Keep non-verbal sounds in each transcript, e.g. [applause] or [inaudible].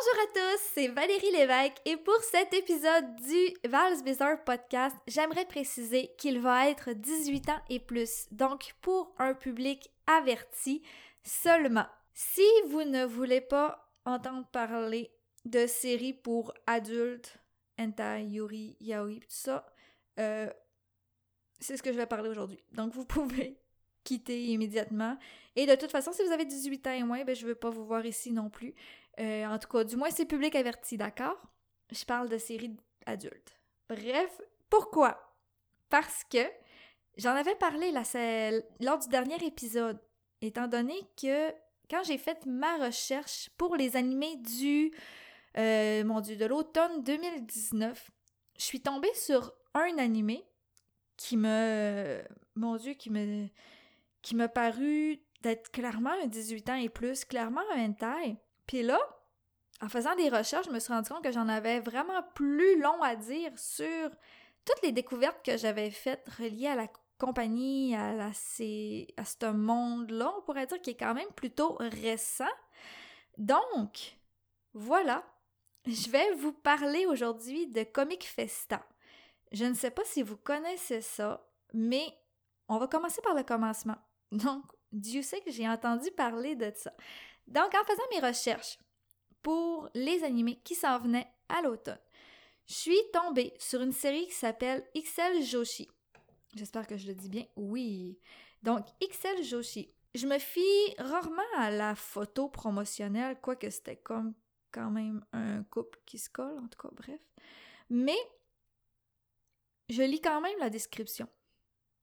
Bonjour à tous, c'est Valérie Lévesque et pour cet épisode du Vals Bizarre Podcast, j'aimerais préciser qu'il va être 18 ans et plus, donc pour un public averti seulement. Si vous ne voulez pas entendre parler de séries pour adultes, hentai, yuri, yaoi, tout ça, euh, c'est ce que je vais parler aujourd'hui. Donc vous [laughs] pouvez quitter immédiatement. Et de toute façon, si vous avez 18 ans et moins, ben, je ne veux pas vous voir ici non plus. Euh, en tout cas, du moins, c'est public averti, d'accord? Je parle de séries adultes. Bref, pourquoi? Parce que j'en avais parlé lors du dernier épisode, étant donné que quand j'ai fait ma recherche pour les animés du, euh, mon Dieu, de l'automne 2019, je suis tombée sur un animé qui me, mon Dieu, qui me, qui m'a paru d'être clairement un 18 ans et plus, clairement un taille. Puis là, en faisant des recherches, je me suis rendu compte que j'en avais vraiment plus long à dire sur toutes les découvertes que j'avais faites reliées à la compagnie, à, la, ce monde-là, on pourrait dire qui est quand même plutôt récent. Donc, voilà, je vais vous parler aujourd'hui de Comic Festa. Je ne sais pas si vous connaissez ça, mais on va commencer par le commencement. Donc, Dieu sait que j'ai entendu parler de ça. Donc, en faisant mes recherches pour les animés qui s'en venaient à l'automne, je suis tombée sur une série qui s'appelle XL Joshi. J'espère que je le dis bien. Oui. Donc, XL Joshi. Je me fie rarement à la photo promotionnelle, quoique c'était comme quand même un couple qui se colle, en tout cas, bref. Mais je lis quand même la description.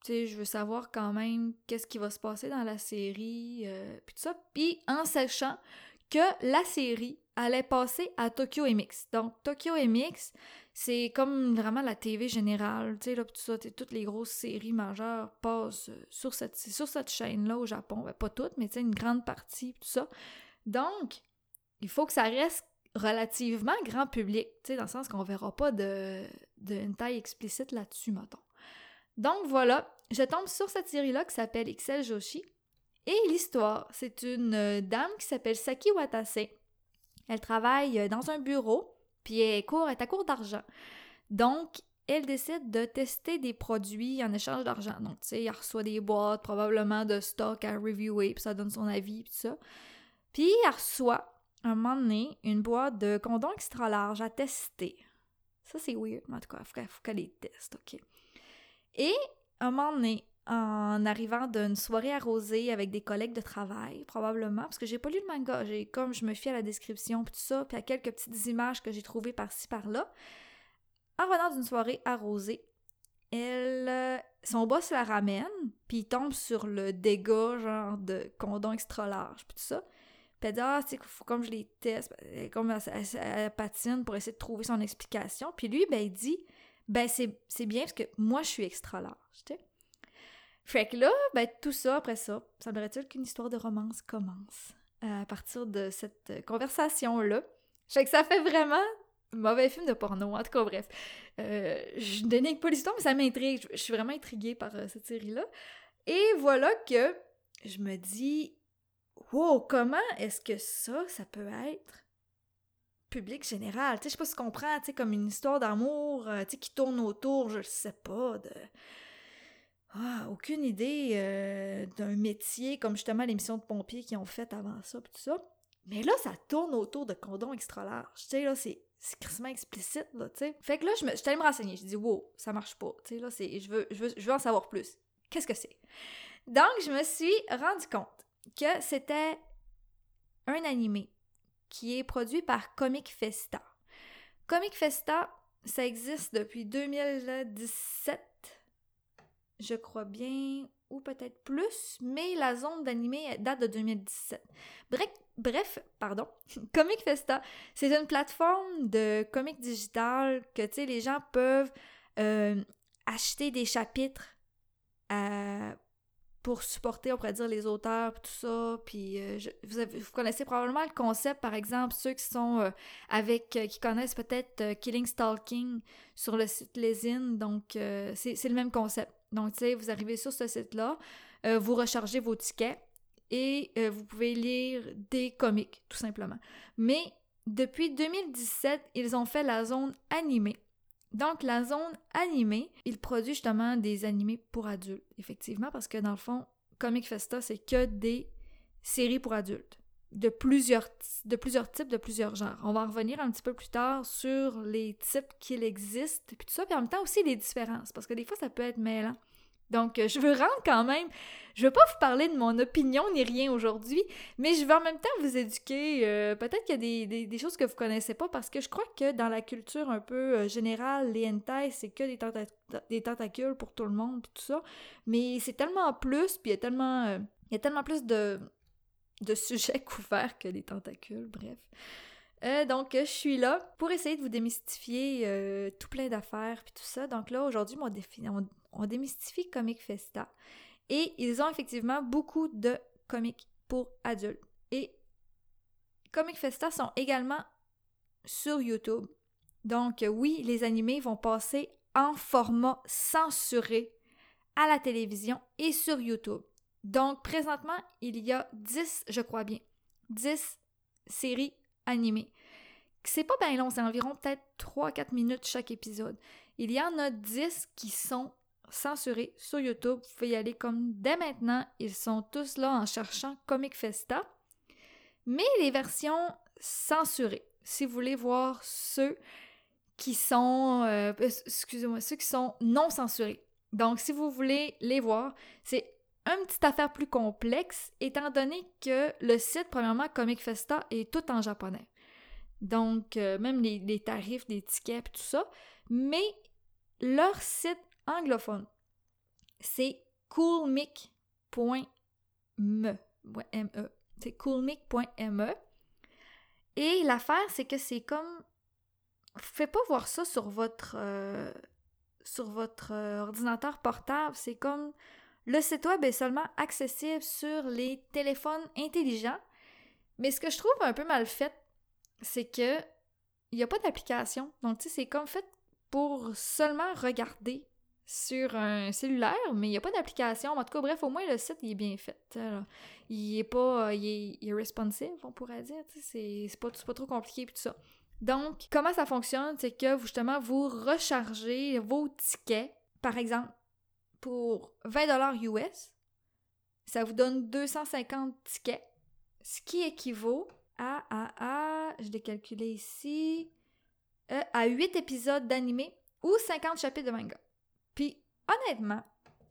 Tu sais, je veux savoir quand même qu'est-ce qui va se passer dans la série, euh, puis tout ça. Puis en sachant que la série allait passer à Tokyo MX. Donc, Tokyo MX, c'est comme vraiment la TV générale, tu sais, là, tout ça, toutes les grosses séries majeures passent euh, sur cette, sur cette chaîne-là au Japon. Ben, pas toutes, mais une grande partie, tout ça. Donc, il faut que ça reste relativement grand public, tu sais, dans le sens qu'on verra pas de, de taille explicite là-dessus, mettons. Donc voilà, je tombe sur cette série-là qui s'appelle XL Joshi. Et l'histoire, c'est une euh, dame qui s'appelle Saki Watase. Elle travaille euh, dans un bureau, puis elle, court, est à court d'argent. Donc, elle décide de tester des produits en échange d'argent. Donc, tu sais, elle reçoit des boîtes, probablement de stock à reviewer, puis ça donne son avis, puis tout ça. Puis, elle reçoit, un moment donné, une boîte de condoms extra large à tester. Ça, c'est weird, mais en tout cas, il faut qu'elle les teste, OK? Et un moment donné, en arrivant d'une soirée arrosée avec des collègues de travail, probablement, parce que j'ai pas lu le manga, j'ai comme je me fie à la description puis tout ça, puis à quelques petites images que j'ai trouvées par-ci par-là. En revenant d'une soirée arrosée, elle euh, son boss la ramène, puis il tombe sur le dégât genre de condom extra large puis tout ça. Puis elle dit ah, c'est faut comme je les teste, comme elle, patine pour essayer de trouver son explication. Puis lui ben il dit ben c'est bien parce que moi je suis extra large, tu sais. Fait que là, ben tout ça, après ça, semblerait-il qu'une histoire de romance commence euh, à partir de cette conversation-là. Fait que ça fait vraiment mauvais film de porno, en tout cas, bref. Euh, je ne dénigre pas l'histoire, mais ça m'intrigue. Je, suis vraiment intriguée par euh, cette série-là. Et voilà que je me dis, wow, comment est-ce que ça, ça peut être public général. Tu sais, je sais pas si tu comprends, tu sais, comme une histoire d'amour, euh, tu sais, qui tourne autour, je sais pas, de... Ah, aucune idée euh, d'un métier comme justement l'émission de pompiers qui ont fait avant ça, pis tout ça. Mais là, ça tourne autour de condoms extra large. Tu sais, là, c'est c'est crissement explicite, là, tu sais. Fait que là, je me, allée me renseigner. Je dis, wow, ça marche pas. Tu sais, là, c'est, je veux, je, veux, je veux en savoir plus. Qu'est-ce que c'est? Donc, je me suis rendu compte que c'était un animé qui est produit par Comic Festa. Comic Festa, ça existe depuis 2017, je crois bien, ou peut-être plus, mais la zone d'animé date de 2017. Bref, bref pardon, [laughs] Comic Festa, c'est une plateforme de comics digital que, tu les gens peuvent euh, acheter des chapitres à pour supporter, on pourrait dire, les auteurs, tout ça. Puis euh, vous, vous, connaissez probablement le concept, par exemple, ceux qui sont euh, avec, euh, qui connaissent peut-être Killing Stalking sur le site Lesine. Donc, c'est le même concept. Donc, tu sais, vous arrivez sur ce site-là, vous rechargez vos tickets et vous pouvez lire des comics, tout simplement. Mais depuis 2017, ils ont fait la zone animée. Donc, la zone animée, ils produisent justement des animés pour adultes, effectivement, parce que dans le fond, Comic Festa, c'est que des séries pour adultes de plusieurs, types, de plusieurs genres. On va en revenir un petit peu plus tard sur les types qu'il existe, puis tout ça, puis en même temps aussi les différences, parce que des fois, ça peut être mêlant. Donc, euh, je veux rendre quand même, je veux pas vous parler de mon opinion ni rien aujourd'hui, mais je veux en même temps vous éduquer. Euh, peut-être qu'il y a des, choses que vous connaissez pas, parce que je crois que dans la culture un peu euh, générale, les hentai, c'est que des, des, tentacules pour tout le monde, puis tout ça. Mais c'est tellement plus, puis il y a tellement, y a tellement plus de, de sujets [laughs] couverts que des tentacules, bref. Donc, je suis là pour essayer de vous démystifier tout plein d'affaires puis tout ça. Donc là, aujourd'hui, on, on, démystifie Comic Festa. Et ils ont effectivement beaucoup de comics pour adultes. Et Comic Festa sont également sur YouTube. Donc oui, les animés vont passer en format censuré à la télévision et sur YouTube. Donc, présentement, il y a 10, je crois bien, 10 séries animées. C'est pas bien long, c'est environ peut-être 3-4 minutes chaque épisode. Il y en a 10 qui sont censurés sur YouTube. Vous pouvez y aller comme dès maintenant. Ils sont tous là en cherchant Comic Festa. Mais les versions censurées, si vous voulez voir ceux qui sont, euh, excusez-moi, ceux qui sont non censurés. Donc, si vous voulez les voir, c'est une petite affaire plus complexe, étant donné que le site, premièrement, Comic Festa, est tout en japonais. Donc, euh, même les, tarifs des tickets et tout ça. Mais leur site anglophone, c'est coolmic.me. M-E. C'est coolmic.me. Et l'affaire, c'est que c'est comme. Faites pas voir ça sur votre. Euh, sur votre euh, ordinateur portable. C'est comme le site web est seulement accessible sur les téléphones intelligents, mais ce que je trouve un peu mal fait, c'est que il n'y a pas d'application. Donc, tu sais, c'est comme fait pour seulement regarder sur un cellulaire, mais il n'y a pas d'application. En tout cas, bref, au moins le site il est bien fait. Il est pas. Il est, responsive, on pourrait dire. C'est pas, pas trop compliqué et tout ça. Donc, comment ça fonctionne? C'est que justement, vous rechargez vos tickets. Par exemple, pour 20$ US, ça vous donne 250 tickets, ce qui équivaut à, à, à je l'ai calculé ici, euh, à 8 épisodes d'animé ou 50 chapitres de manga. Honnêtement,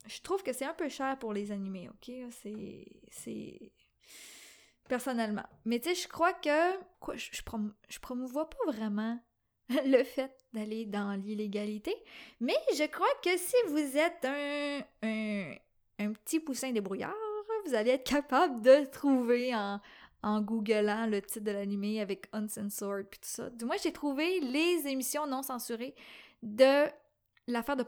je trouve que c'est un peu cher pour les animés, ok? C'est. C'est. Personnellement. Mais tu sais, je crois que. Quoi, je, je, je promouvois pas vraiment [laughs] le fait d'aller dans l'illégalité, mais je crois que si vous êtes un, un, petit poussin débrouillard, vous allez être capable de trouver en, en googlant le titre de l'animé avec Uncensored puis tout ça. Du moins, j'ai trouvé les émissions non censurées de l'affaire de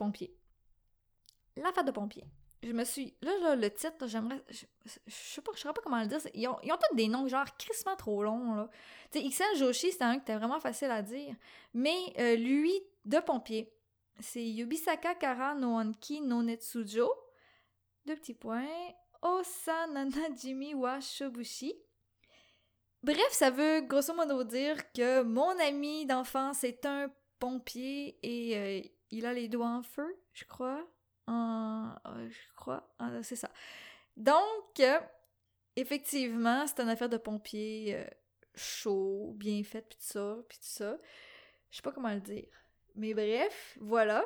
pompier. L'affaire de pompier je me suis. Là, le titre, j'aimerais. Je, sais pas, je sais pas comment le dire. Ils ont, ils ont tous des noms, genre, crissement trop longs, là. Tu sais, XL Joshi, c'était un qui était vraiment facile à dire. Mais euh, lui, de pompier, c'est Yubisaka Kara no Anki no Netsujo. Deux petits points. Osanana Jimi wa Shobushi. Bref, ça veut grosso modo dire que mon ami d'enfance est un pompier et euh, il a les doigts en feu, je crois. Euh, je crois, c'est ça. Donc, effectivement, c'est une affaire de pompier euh, chaud, bien fait, puis tout ça, puis tout ça. Je sais pas comment le dire. Mais bref, voilà.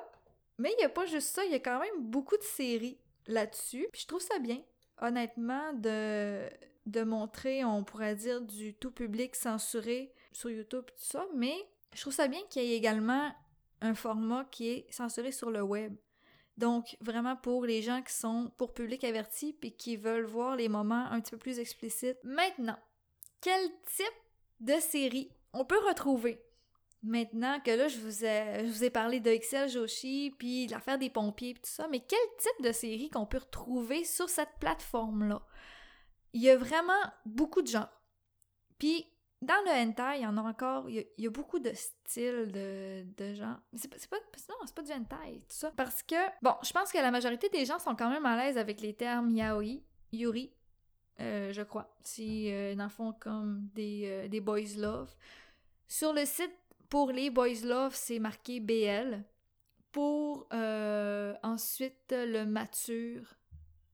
Mais il n'y a pas juste ça, il y a quand même beaucoup de séries là-dessus. Je trouve ça bien, honnêtement, de, de montrer, on pourrait dire, du tout public censuré sur YouTube tout ça. Mais je trouve ça bien qu'il y ait également un format qui est censuré sur le web. Donc, vraiment pour les gens qui sont pour public averti puis qui veulent voir les moments un petit peu plus explicites. Maintenant, quel type de série on peut retrouver? Maintenant que là, je vous ai, vous ai parlé de Excel Joshi, puis l'affaire des pompiers, et tout ça, mais quel type de série qu'on peut retrouver sur cette plateforme-là? Il y a vraiment beaucoup de genres. Puis, dans le hentai, il y en a encore, il y a, beaucoup de styles de, de gens. C'est pas, pas, non, c'est pas du hentai, tout ça. Parce que, bon, je pense que la majorité des gens sont quand même à l'aise avec les termes yaoi, yuri, euh, je crois. Si, euh, dans le fond, comme des, euh, des boys love. Sur le site pour les Boys Love, c'est marqué BL. Pour euh, ensuite le mature,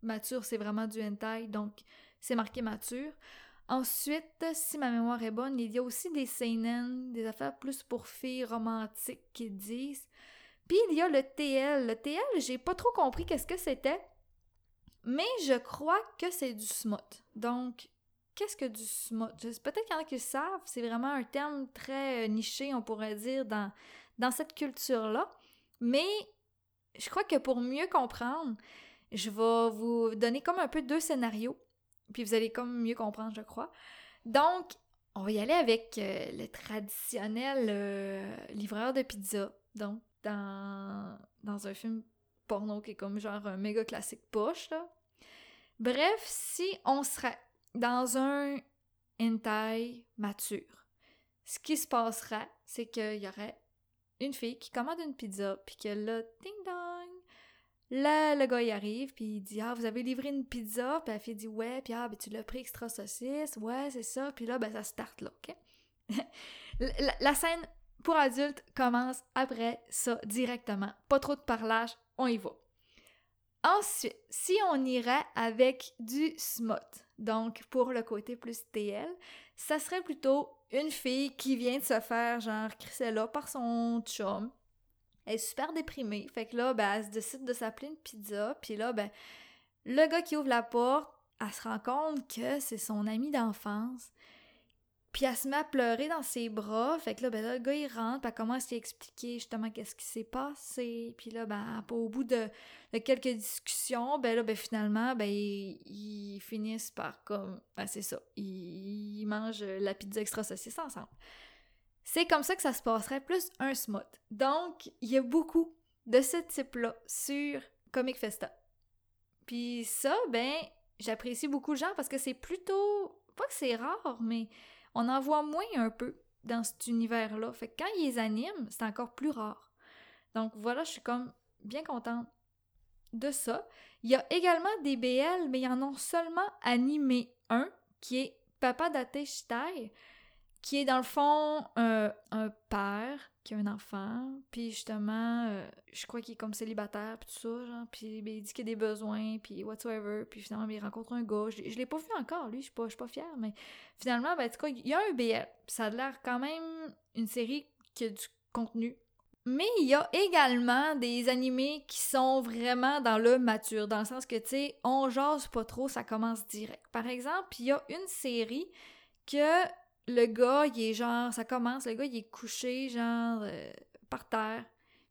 mature c'est vraiment du hentai, donc c'est marqué mature. Ensuite, si ma mémoire est bonne, il y a aussi des seinen, des affaires plus pour filles romantiques qui disent. Puis il y a le TL. Le TL, j'ai pas trop compris qu'est-ce que c'était, mais je crois que c'est du smut. Donc, qu'est-ce que du smut? Peut-être qu'il y en a qui le savent, c'est vraiment un terme très euh, niché, on pourrait dire, dans, dans cette culture-là. Mais je crois que pour mieux comprendre, je vais vous donner comme un peu deux scénarios, puis vous allez comme mieux comprendre, je crois. Donc, on va y aller avec euh, le traditionnel euh, livreur de pizza. Donc, dans, un film porno qui est comme genre un méga classique poche. Bref, si on serait dans un hentai mature, ce qui se passerait, c'est qu'il y aurait une fille qui commande une pizza, puis que là, ding dong, là, le gars, il arrive, puis il dit « Ah, vous avez livré une pizza? » Puis la fille dit « Ouais. » Puis « Ah, ben tu l'as pris extra saucisse? »« Ouais, c'est ça. » Puis là, ben ça start là, OK? [laughs] la, scène pour adultes commence après ça directement. Pas trop de parlage, on y va. Ensuite, si on irait avec du smut, donc pour le côté plus TL, ça serait plutôt une fille qui vient de se faire genre là par son chum. Elle est super déprimée. Fait que là, ben, elle se décide de s'appeler une pizza. Puis là, ben, le gars qui ouvre la porte, elle se rend compte que c'est son ami d'enfance. Puis elle se met à pleurer dans ses bras. Fait que là, ben le gars, il rentre, puis elle commence à lui expliquer justement qu'est-ce qui s'est passé. Puis là, ben, au bout de, quelques discussions, ben là, ben finalement, ben, ils, finissent par comme... Ben, c'est ça. Ils, mangent la pizza extra saucisse ensemble. C'est comme ça que ça se passerait, plus un smut. Donc, il y a beaucoup de ce type-là sur Comic Festa. Puis ça, ben, j'apprécie beaucoup le genre parce que c'est plutôt... Pas que c'est rare, mais on en voit moins un peu dans cet univers-là. Fait que quand ils animent, c'est encore plus rare. Donc voilà, je suis comme bien contente de ça. Il y a également des BL, mais il y en ont seulement animé un, qui est Papa Date qui est dans le fond un père qui a un enfant, puis justement, euh, je crois qu'il est comme célibataire, puis tout ça, genre, puis il dit qu'il a des besoins, puis whatsoever, puis finalement, il rencontre un gars. Je, l'ai pas vu encore, lui, je suis pas, pas fière, mais finalement, ben, en tout il y a un BL. Ça a l'air quand même une série qui a du contenu. Mais il y a également des animés qui sont vraiment dans le mature, dans le sens que, tu sais, on jase pas trop, ça commence direct. Par exemple, il y a une série que le gars, il est genre, ça commence, le gars, il est couché, genre, euh, par terre,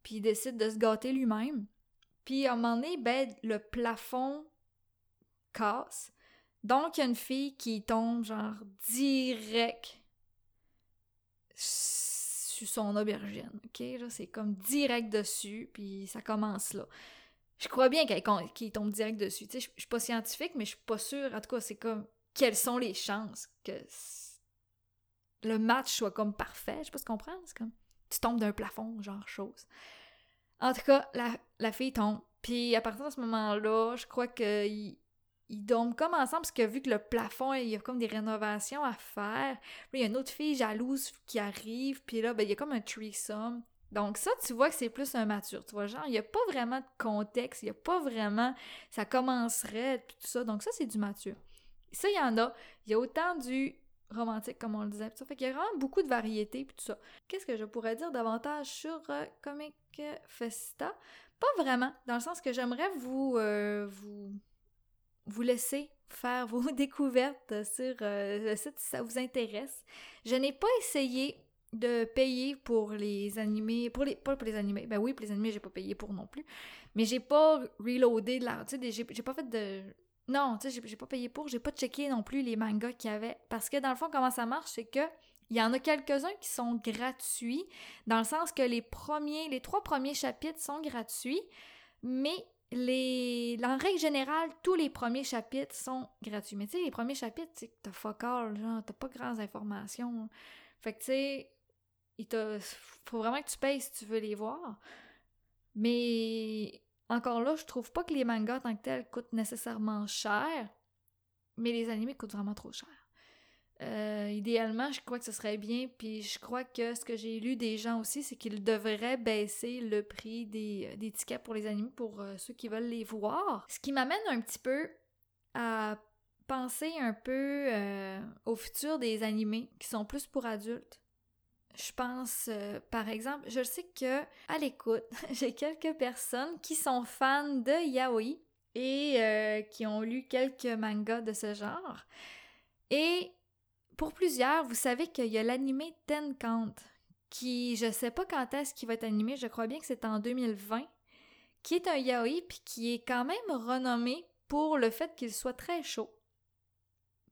puis il décide de se gâter lui-même. Puis à un moment donné, ben, le plafond casse. Donc, il y a une fille qui tombe, genre, direct sur son aubergine, ok? c'est comme direct dessus, puis ça commence là. Je crois bien qu'il tombe direct dessus. Tu sais, je suis pas scientifique, mais je suis pas sûre. En tout cas, c'est comme, quelles sont les chances que le match soit comme parfait. Je sais pas si tu comprends. C'est comme tu tombes d'un plafond, genre chose. En tout cas, la, fille tombe. Puis à partir de ce moment-là, je crois qu'ils ils dorment comme ensemble parce que vu que le plafond, il y a comme des rénovations à faire. Puis il y a une autre fille jalouse qui arrive. Puis là, ben, il y a comme un threesome. Donc ça, tu vois que c'est plus un mature. Tu vois, genre, il n'y a pas vraiment de contexte. Il n'y a pas vraiment... Ça commencerait, tout ça. Donc ça, c'est du mature. Ça, il y en a. Il y a autant du romantique, comme on le disait. Fait qu'il y a vraiment beaucoup de variétés puis tout ça. Qu'est-ce que je pourrais dire davantage sur euh, Comic Festa? Pas vraiment, dans le sens que j'aimerais vous, euh, vous, vous laisser faire [laughs] vos découvertes sur euh, le site si ça vous intéresse. Je n'ai pas essayé de payer pour les animés, pour les, pas pour les animés, ben oui, pour les animés, j'ai pas payé pour non plus, mais j'ai pas reloadé de la, tu sais, j'ai pas fait de non, tu sais, j'ai pas payé pour, j'ai pas checké non plus les mangas qu'il y avait. Parce que dans le fond, comment ça marche, c'est que il y en a quelques-uns qui sont gratuits, dans le sens que les premiers, les trois premiers chapitres sont gratuits, mais les, en règle générale, tous les premiers chapitres sont gratuits. Mais tu sais, les premiers chapitres, tu t'as fuck all, genre, t'as pas grandes informations. Fait que tu sais, il faut vraiment que tu payes si tu veux les voir. Mais encore là, je trouve pas que les mangas tant que tels coûtent nécessairement cher, mais les animés coûtent vraiment trop cher. Euh, idéalement, je crois que ce serait bien, puis je crois que ce que j'ai lu des gens aussi, c'est qu'ils devraient baisser le prix des, des tickets pour les animés pour euh, ceux qui veulent les voir. Ce qui m'amène un petit peu à penser un peu euh, au futur des animés qui sont plus pour adultes. Je pense, par exemple, je sais que à l'écoute, [laughs] j'ai quelques personnes qui sont fans de yaoi et qui ont lu quelques mangas de ce genre. Et pour plusieurs, vous savez qu'il y a l'animé Ten qui, je sais pas quand est-ce qu'il va être animé, je crois bien que c'est en 2020, qui est un yaoi, puis qui est quand même renommé pour le fait qu'il soit très chaud.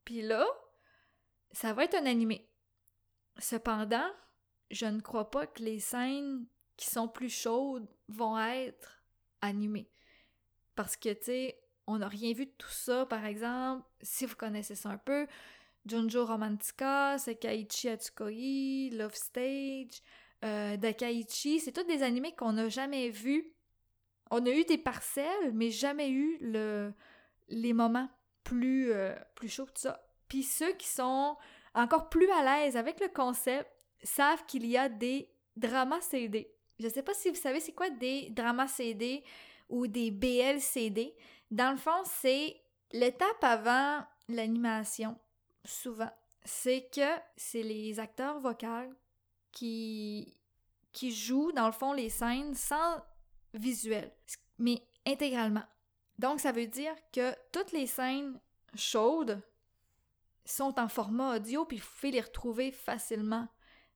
Puis là, ça va être un animé. Cependant, je ne crois pas que les scènes qui sont plus chaudes vont être animées. Parce que, tu sais, on n'a rien vu de tout ça, par exemple, si vous connaissez ça un peu, Junjo Romantica, Sekaiichi Atsukoi, Love Stage, euh, Dakaichi, c'est tous des animés qu'on n'a jamais vus. On a eu des parcelles, mais jamais eu le, les moments plus, euh, plus chauds que ça. Puis ceux qui sont encore plus à l'aise avec le concept savent qu'il y a des dramas CD. Je sais pas si vous savez c'est quoi des dramas CD ou des BLCD. Dans le fond, c'est l'étape avant l'animation souvent, c'est que c'est les acteurs vocaux qui, qui jouent, dans le fond, les scènes sans visuel, mais intégralement. Donc, ça veut dire que toutes les scènes chaudes sont en format audio, puis vous pouvez les retrouver facilement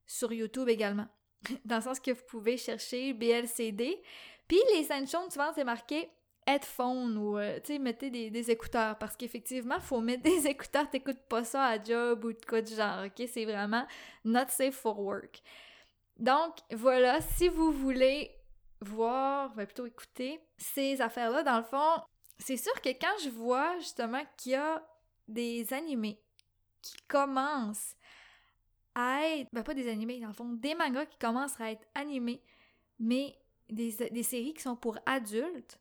sur YouTube également. [laughs] Dans le sens que vous pouvez chercher BLCD. Puis les chaudes, souvent, c'est marqué headphones ou, euh, tu sais, mettez des, écouteurs parce qu'effectivement, faut mettre [laughs] des écouteurs, t'écoutes pas ça à job ou de quoi de genre, ok? C'est vraiment not safe for work. Donc, voilà, si vous voulez voir, va plutôt écouter ces affaires-là, dans le fond, c'est sûr que quand je vois justement qu'il y a des animés qui commencent à être, ben pas des animés, dans le fond, des mangas qui commencent à être animés, mais des, des séries qui sont pour adultes,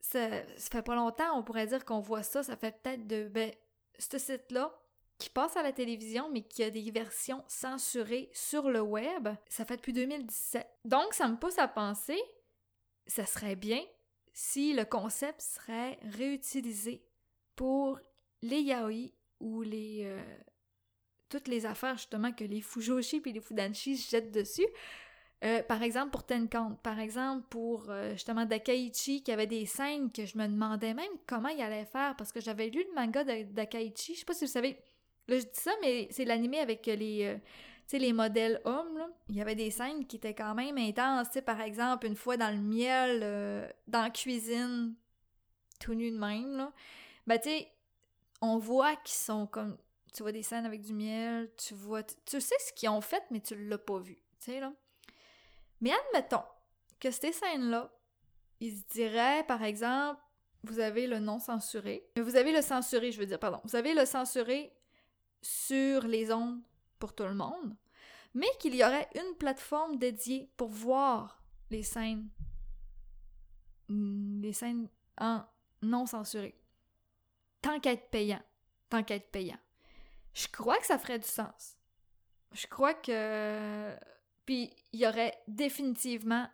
ça, fait pas longtemps, on pourrait dire qu'on voit ça, ça fait peut-être de, ben, ce site-là, qui passe à la télévision, mais qui a des versions censurées sur le web, ça fait depuis 2017. Donc, ça me pousse à penser, ça serait bien si le concept serait réutilisé pour les yaoi ou les... Euh, toutes les affaires, justement, que les fujoshi et les fudanshi jettent dessus, euh, par exemple pour Tenkant, par exemple pour euh, justement Dakaichi qui avait des scènes que je me demandais même comment il allait faire parce que j'avais lu le manga de Dakaichi, je sais pas si vous savez, là je dis ça mais c'est l'animé avec les euh, les modèles hommes il y avait des scènes qui étaient quand même intenses, par exemple une fois dans le miel dans la cuisine tout nu de même là. Ben tu sais on voit qu'ils sont comme tu vois des scènes avec du miel, tu vois tu sais ce qu'ils ont fait mais tu l'as pas vu, tu sais là. Mais admettons que ces scènes-là, ils diraient, par exemple, vous avez le non censuré. Vous avez le censuré, je veux dire, pardon. Vous avez le censuré sur les ondes pour tout le monde, mais qu'il y aurait une plateforme dédiée pour voir les scènes, les scènes en non censuré. Tant qu'à être payant. Tant qu'à être payant. Je crois que ça ferait du sens. Je crois que puis il y aurait définitivement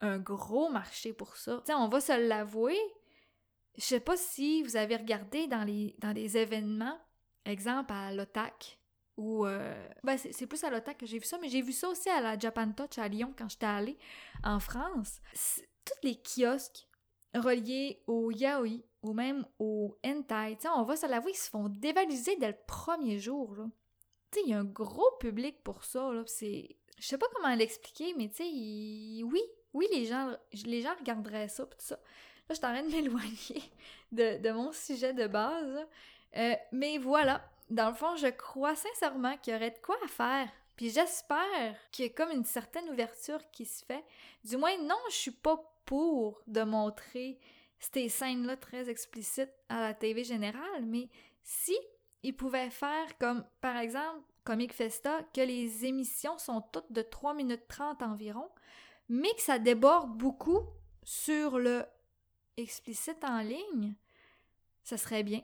un gros marché pour ça. T'sais, on va se l'avouer. Je sais pas si vous avez regardé dans les, dans événements, exemple à l'OTAC, ou... Euh, ben c'est plus à l'OTAC que j'ai vu ça, mais j'ai vu ça aussi à la Japan Touch à Lyon quand j'étais allée en France. Tous les kiosques reliés au yaoi ou même au hentai, on va se l'avouer, ils se font dévaliser dès le premier jour. il y a un gros public pour ça. C'est je sais pas comment l'expliquer, mais tu sais, oui, oui, les gens, regarderaient ça. Là, je suis en train de m'éloigner [laughs] de, mon sujet de base. Euh, mais voilà, dans le fond, je crois sincèrement qu'il y aurait de quoi faire. Puis j'espère qu'il y a comme une certaine ouverture qui se fait. Du moins, non, je suis pas pour de montrer ces scènes-là très explicites à la TV générale, mais si ils pouvaient faire comme, par exemple, Comic Festa que les émissions sont toutes de 3 minutes 30 environ, mais que ça déborde beaucoup sur le explicite en ligne, ça serait bien.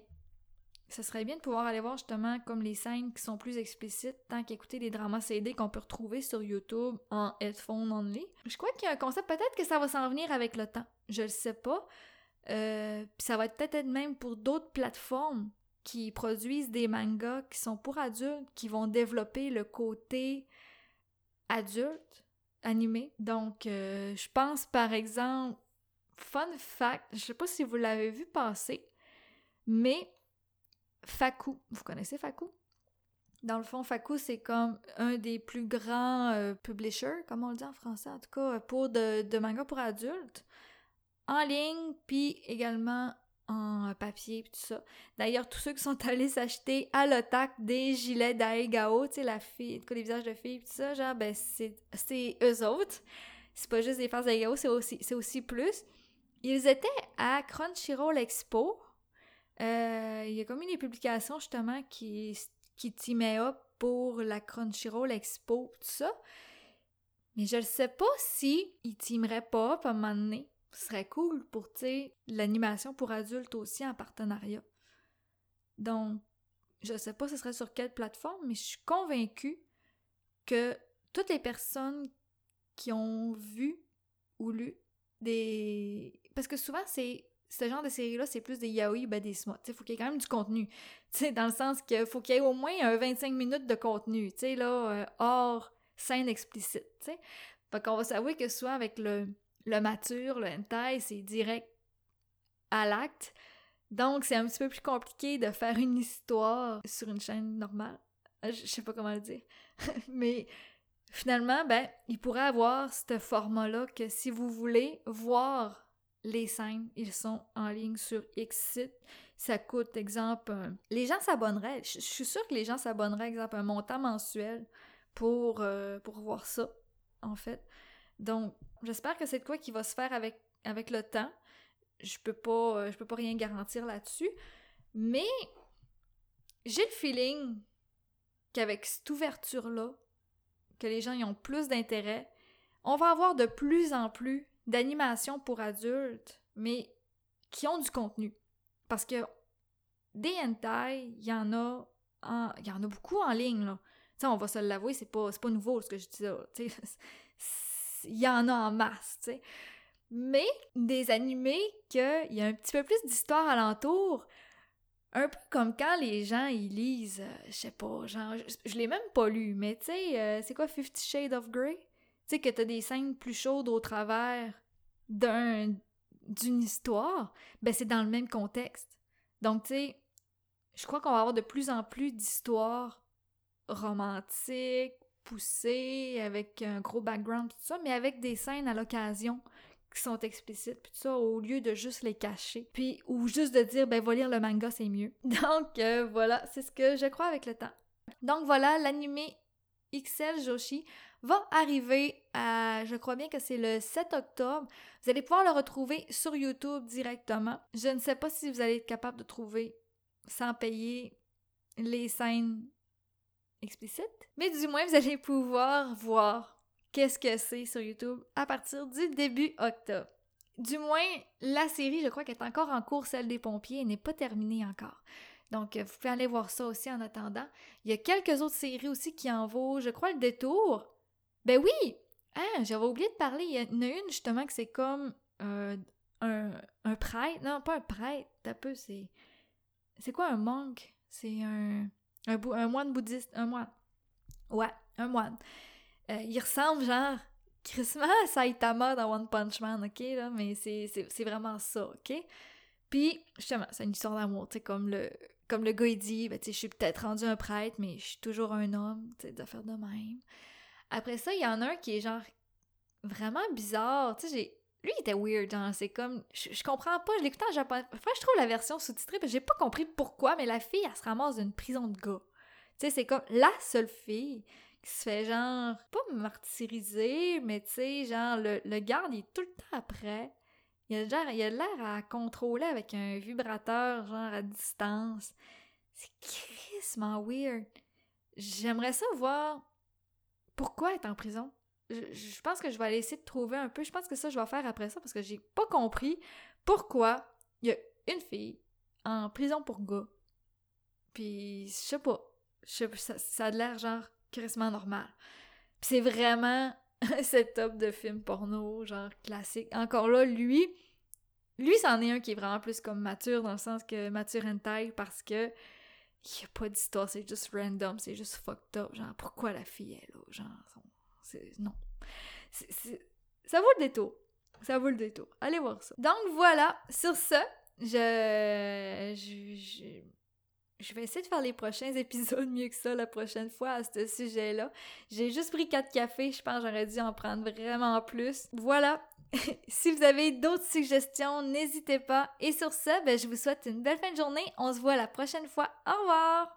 Ce serait bien de pouvoir aller voir justement comme les scènes qui sont plus explicites, tant qu'écouter les dramas CD qu'on peut retrouver sur YouTube en headphone only. Je crois qu'il y a un concept, peut-être que ça va s'en venir avec le temps. Je le sais pas. Euh, puis ça va peut-être même pour d'autres plateformes qui produisent des mangas qui sont pour adultes, qui vont développer le côté adulte animé. Donc, euh, je pense par exemple, fun fact, je sais pas si vous l'avez vu passer, mais Faku, vous connaissez Faku? Dans le fond, Faku, c'est comme un des plus grands euh, publishers, comme on le dit en français, en tout cas, pour de, de mangas pour adultes, en ligne, puis également en papier, puis tout ça. D'ailleurs, tous ceux qui sont [laughs] allés s'acheter à l'OTAC des gilets d'Aegao, tu sais, la fille, les visages de filles, puis tout ça, genre, ben, c'est eux autres. C'est pas juste des faces d'Aegao, c'est aussi, aussi plus. Ils étaient à Crunchyroll Expo, euh, il y a comme une des publications justement qui, qui teamait up pour la Crunchyroll Expo, tout ça. Mais je ne sais pas si il teamerait pas à un moment donné. Ce serait cool pour, l'animation pour adultes aussi en partenariat. Donc, je sais pas ce serait sur quelle plateforme, mais je suis convaincue que toutes les personnes qui ont vu ou lu des... Parce que souvent, c'est ce genre de série-là, c'est plus des yaoi, ben des smut. Il faut qu'il y ait quand même du contenu. [laughs] dans le sens qu'il faut qu'il y ait au moins un 25 minutes de contenu, là, euh, hors scène explicite, tu sais. Fait qu'on va savoir que soit avec le, le mature, le hentai, c'est direct à l'acte. Donc, c'est un petit peu plus compliqué de faire une histoire sur une chaîne normale. Euh, je sais pas comment le dire. [laughs] Mais finalement, ben, il pourrait avoir ce format-là que si vous voulez voir les scènes, ils sont en ligne sur X site. Ça coûte, exemple, les gens s'abonneraient. Je suis sûre que les gens s'abonneraient, exemple, un montant mensuel pour, euh, pour voir ça, en fait. Donc, j'espère que c'est de quoi qui va se faire avec, avec le temps. Je peux pas, euh, je peux pas rien garantir là-dessus. Mais j'ai le feeling qu'avec cette ouverture-là, que les gens y ont plus d'intérêt, on va avoir de plus en plus d'animation pour adultes, mais qui ont du contenu. Parce que des hentai, il y en a y en a beaucoup en ligne là. sais, on va se l'avouer, c'est pas pas nouveau ce que je dis là, [laughs] il y en a en masse, tu sais. Mais des animés qu'il y a un petit peu plus d'histoire alentour, un peu comme quand les gens ils lisent, euh, je sais pas, genre je, l'ai même pas lu, mais tu euh, c'est quoi Fifty Shades of Grey? Sais, que t'as des scènes plus chaudes au travers d'un d'une histoire, ben c'est dans le même contexte. Donc, tu sais, je crois qu'on va avoir de plus en plus d'histoires romantiques, poussées, avec un gros background, tout ça, mais avec des scènes à l'occasion qui sont explicites, puis tout ça, au lieu de juste les cacher. Puis, ou juste de dire, ben, va lire le manga, c'est mieux. [laughs] Donc, euh, voilà, c'est ce que je crois avec le temps. Donc, voilà, l'animé XL Joshi va arriver à, je crois bien que c'est le 7 octobre. Vous allez pouvoir le retrouver sur YouTube directement. Je ne sais pas si vous allez être capable de trouver sans payer les scènes explicites, mais du moins vous allez pouvoir voir qu'est-ce que c'est sur YouTube à partir du début octobre. Du moins, la série, je crois qu'elle est encore en cours, celle des pompiers, n'est pas terminée encore. Donc, vous pouvez aller voir ça aussi en attendant. Il y a quelques autres séries aussi qui en vaut, je crois, le détour. Ben oui! Ah, j'avais oublié de parler. Il y en a une justement que c'est comme euh, un, un prêtre. Non, pas un prêtre. Un peu, c'est. C'est quoi un monk? C'est un, un, moine bouddhiste. Un moine. Ouais, un moine. Euh, il ressemble genre crissement à Saitama dans One Punch Man, ok? Là, mais c'est vraiment ça, ok? Puis, justement, c'est une histoire d'amour, tu sais, comme le, comme le gars il dit, ben, tu sais, je suis peut-être rendu un prêtre, mais je suis toujours un homme, tu sais, de faire de même. Après ça, il y en a un qui est genre vraiment bizarre. Lui, il était weird, c'est comme. Je, comprends pas, je l'écoutais en japonais. Enfin, je trouve la version sous-titrée, j'ai pas compris pourquoi, mais la fille, elle se ramasse d'une prison de gars. Tu sais, c'est comme la seule fille qui se fait genre. Pas martyriser, mais tu sais, genre, le, le garde, il est tout le temps après. Il a genre, il a l'air à contrôler avec un vibrateur, genre, à distance. C'est crissement weird. J'aimerais ça voir pourquoi être en prison? Je, pense que je vais aller essayer de trouver un peu. Je pense que ça, je vais faire après ça parce que j'ai pas compris pourquoi il y a une fille en prison pour gars. Puis, je sais pas. Ça, ça a l'air genre crissement normal. Puis c'est vraiment [laughs] un setup de film porno, genre classique. Encore là, lui, lui, c'en est un qui est vraiment plus comme mature, dans le sens que mature taille parce que il y a pas d'histoire, c'est juste random, c'est juste fucked up. Genre, pourquoi la fille est là? Genre, c'est... Non. Ça vaut le détour. Ça vaut le détour. Allez voir ça. Donc voilà, sur ce, je... je... je... vais essayer de faire les prochains [laughs] épisodes mieux que ça la prochaine fois à ce sujet-là. J'ai juste pris quatre cafés, je pense j'aurais dû en prendre vraiment plus. Voilà, [laughs] si vous avez d'autres suggestions, n'hésitez pas. Et sur ce, ben, je vous souhaite une belle fin de journée. On se voit la prochaine fois. Au revoir!